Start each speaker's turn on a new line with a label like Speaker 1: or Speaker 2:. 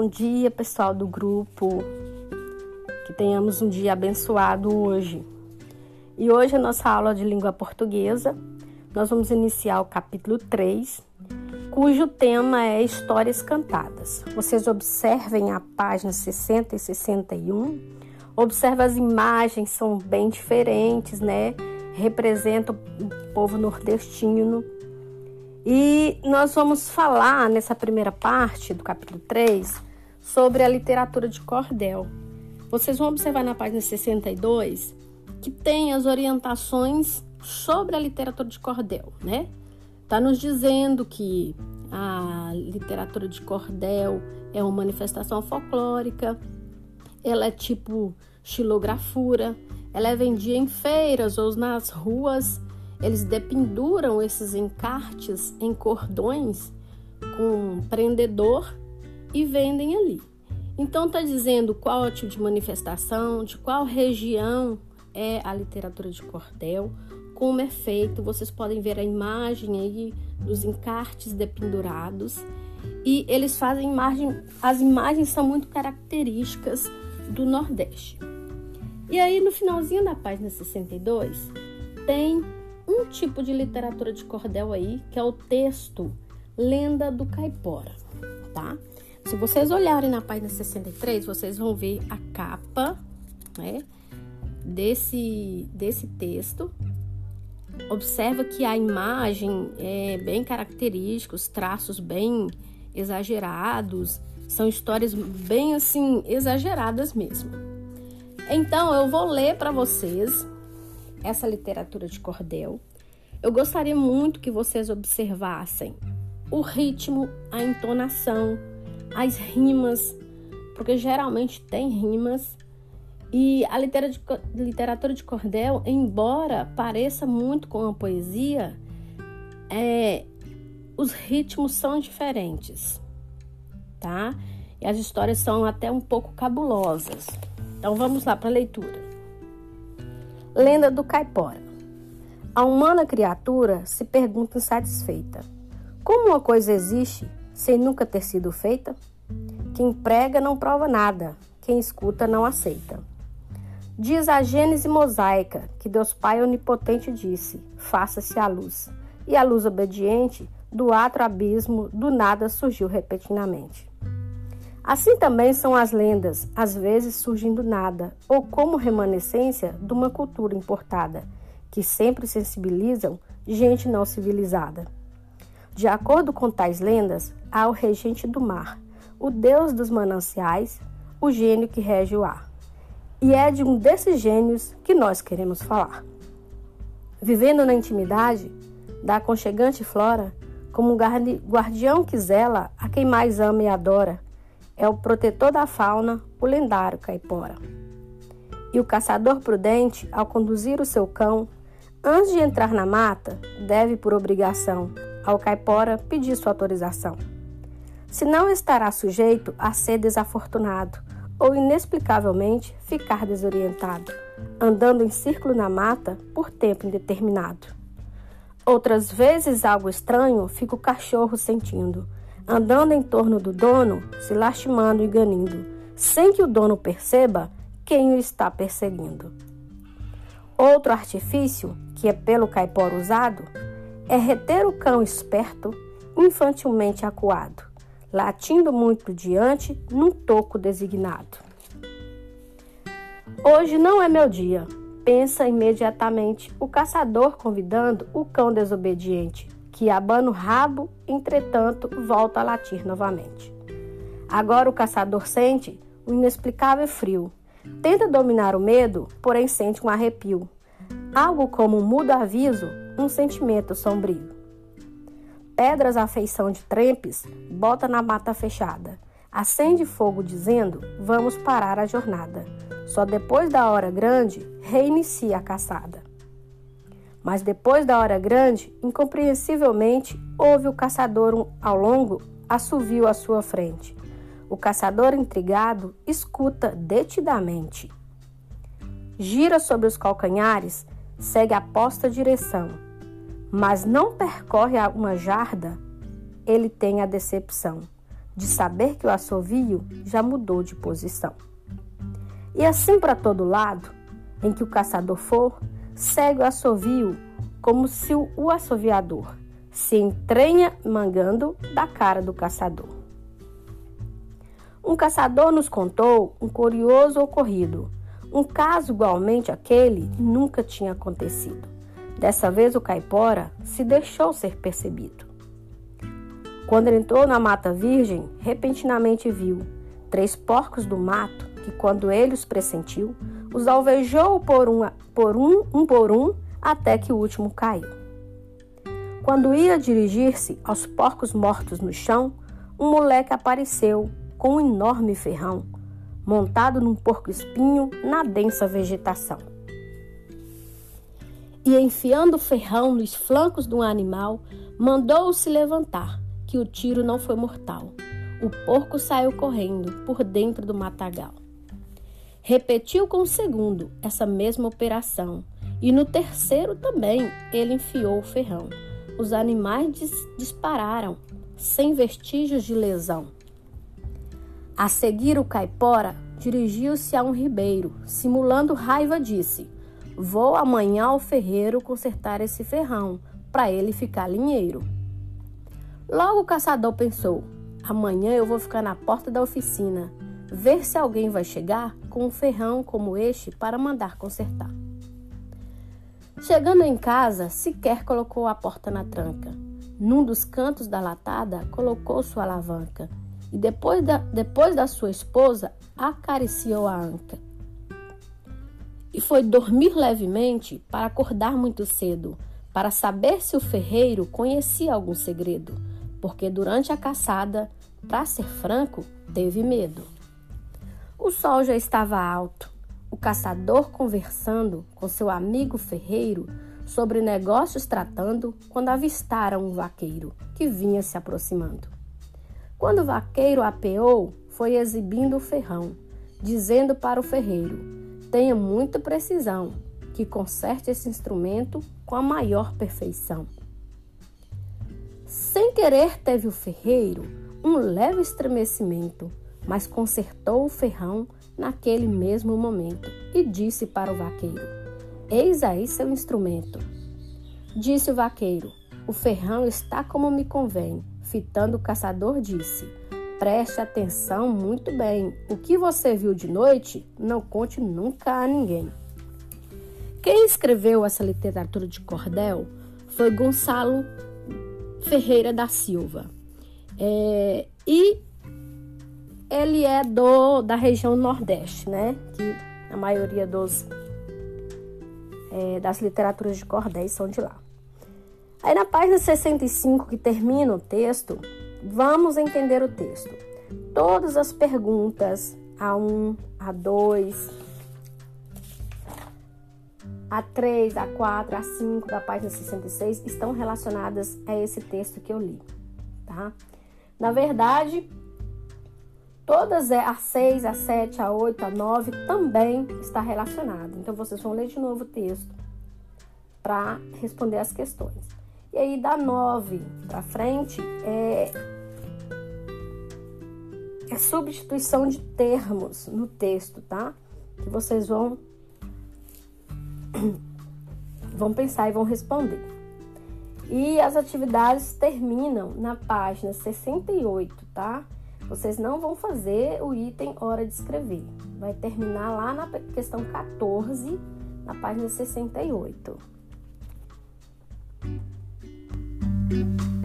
Speaker 1: bom dia, pessoal do grupo. Que tenhamos um dia abençoado hoje. E hoje a nossa aula de língua portuguesa, nós vamos iniciar o capítulo 3, cujo tema é Histórias Cantadas. Vocês observem a página 60 e 61. Observe as imagens, são bem diferentes, né? Representam o povo nordestino e nós vamos falar nessa primeira parte do capítulo 3 sobre a literatura de cordel. Vocês vão observar na página 62 que tem as orientações sobre a literatura de cordel, né? Tá nos dizendo que a literatura de cordel é uma manifestação folclórica, ela é tipo xilografura, ela é vendida em feiras ou nas ruas eles dependuram esses encartes em cordões com prendedor e vendem ali. Então está dizendo qual é o tipo de manifestação, de qual região é a literatura de cordel, como é feito. Vocês podem ver a imagem aí dos encartes dependurados e eles fazem imagem, as imagens são muito características do Nordeste. E aí no finalzinho da página 62 tem um tipo de literatura de cordel aí, que é o texto Lenda do Caipora, tá? Se vocês olharem na página 63, vocês vão ver a capa, né, desse, desse texto. Observa que a imagem é bem característica, os traços bem exagerados, são histórias bem assim exageradas mesmo. Então eu vou ler para vocês essa literatura de cordel, eu gostaria muito que vocês observassem o ritmo, a entonação, as rimas, porque geralmente tem rimas. E a literatura de cordel, embora pareça muito com a poesia, é, os ritmos são diferentes, tá? E as histórias são até um pouco cabulosas. Então vamos lá para a leitura. Lenda do Caipora. A humana criatura se pergunta insatisfeita: como uma coisa existe sem nunca ter sido feita? Quem prega não prova nada, quem escuta não aceita. Diz a Gênese mosaica que Deus Pai onipotente disse: faça-se a luz. E a luz obediente, do atro abismo, do nada surgiu repentinamente. Assim também são as lendas, às vezes surgem do nada, ou como remanescência de uma cultura importada, que sempre sensibilizam gente não civilizada. De acordo com tais lendas, há o regente do mar, o deus dos mananciais, o gênio que rege o ar. E é de um desses gênios que nós queremos falar. Vivendo na intimidade da aconchegante flora, como um guardião que zela a quem mais ama e adora, é o protetor da fauna, o lendário caipora. E o caçador prudente, ao conduzir o seu cão, antes de entrar na mata, deve, por obrigação, ao caipora pedir sua autorização. Senão estará sujeito a ser desafortunado ou inexplicavelmente ficar desorientado, andando em círculo na mata por tempo indeterminado. Outras vezes, algo estranho fica o cachorro sentindo andando em torno do dono, se lastimando e ganindo, sem que o dono perceba quem o está perseguindo. Outro artifício, que é pelo caipora usado, é reter o cão esperto, infantilmente acuado, latindo muito diante num toco designado. Hoje não é meu dia, pensa imediatamente o caçador convidando o cão desobediente que abana o rabo, entretanto, volta a latir novamente. Agora o caçador sente um inexplicável frio. Tenta dominar o medo, porém sente um arrepio. Algo como um mudo aviso, um sentimento sombrio. Pedras à feição de trempes, bota na mata fechada. Acende fogo dizendo: Vamos parar a jornada. Só depois da hora grande reinicia a caçada. Mas depois da hora grande, incompreensivelmente, houve o caçador ao longo assovio à sua frente. O caçador intrigado escuta detidamente. Gira sobre os calcanhares, segue a posta direção, mas não percorre uma jarda, ele tem a decepção de saber que o assovio já mudou de posição. E assim para todo lado, em que o caçador for, segue o assovio como se o assoviador se entranha mangando da cara do caçador. Um caçador nos contou um curioso ocorrido. Um caso igualmente aquele nunca tinha acontecido. Dessa vez o caipora se deixou ser percebido. Quando entrou na mata virgem, repentinamente viu três porcos do mato que, quando ele os pressentiu, os alvejou por, uma, por um, um por um até que o último caiu. Quando ia dirigir-se aos porcos mortos no chão, um moleque apareceu com um enorme ferrão, montado num porco-espinho na densa vegetação. E enfiando o ferrão nos flancos do animal, mandou-o se levantar, que o tiro não foi mortal. O porco saiu correndo por dentro do matagal. Repetiu com o segundo essa mesma operação, e no terceiro também ele enfiou o ferrão. Os animais dis dispararam, sem vestígios de lesão. A seguir, o caipora dirigiu-se a um ribeiro, simulando raiva, disse: Vou amanhã ao ferreiro consertar esse ferrão, para ele ficar linheiro. Logo o caçador pensou: Amanhã eu vou ficar na porta da oficina, ver se alguém vai chegar com um ferrão como este para mandar consertar. Chegando em casa, sequer colocou a porta na tranca. Num dos cantos da latada, colocou sua alavanca e depois da, depois da sua esposa, acariciou a anca. E foi dormir levemente para acordar muito cedo, para saber se o ferreiro conhecia algum segredo, porque durante a caçada, para ser franco, teve medo. O sol já estava alto o caçador conversando com seu amigo ferreiro sobre negócios tratando quando avistaram um vaqueiro que vinha se aproximando. Quando o vaqueiro apeou, foi exibindo o ferrão, dizendo para o ferreiro: Tenha muita precisão, que conserte esse instrumento com a maior perfeição. Sem querer, teve o ferreiro um leve estremecimento, mas consertou o ferrão naquele mesmo momento e disse para o vaqueiro: Eis aí seu instrumento. Disse o vaqueiro: O ferrão está como me convém. Fitando o caçador, disse: Preste atenção muito bem. O que você viu de noite, não conte nunca a ninguém. Quem escreveu essa literatura de cordel foi Gonçalo Ferreira da Silva. É, e ele é do da região Nordeste, né? Que a maioria dos é, das literaturas de cordéis são de lá. Aí na página 65, que termina o texto, vamos entender o texto. Todas as perguntas A1, A2, A3, A4, A5 da página 66 estão relacionadas a esse texto que eu li, tá? Na verdade, Todas é a 6, a 7, a 8, a 9 também está relacionado. Então vocês vão ler de novo o texto para responder as questões. E aí da 9 para frente é é substituição de termos no texto, tá? Que vocês vão vão pensar e vão responder. E as atividades terminam na página 68, tá? Vocês não vão fazer o item hora de escrever. Vai terminar lá na questão 14, na página 68. Thank you.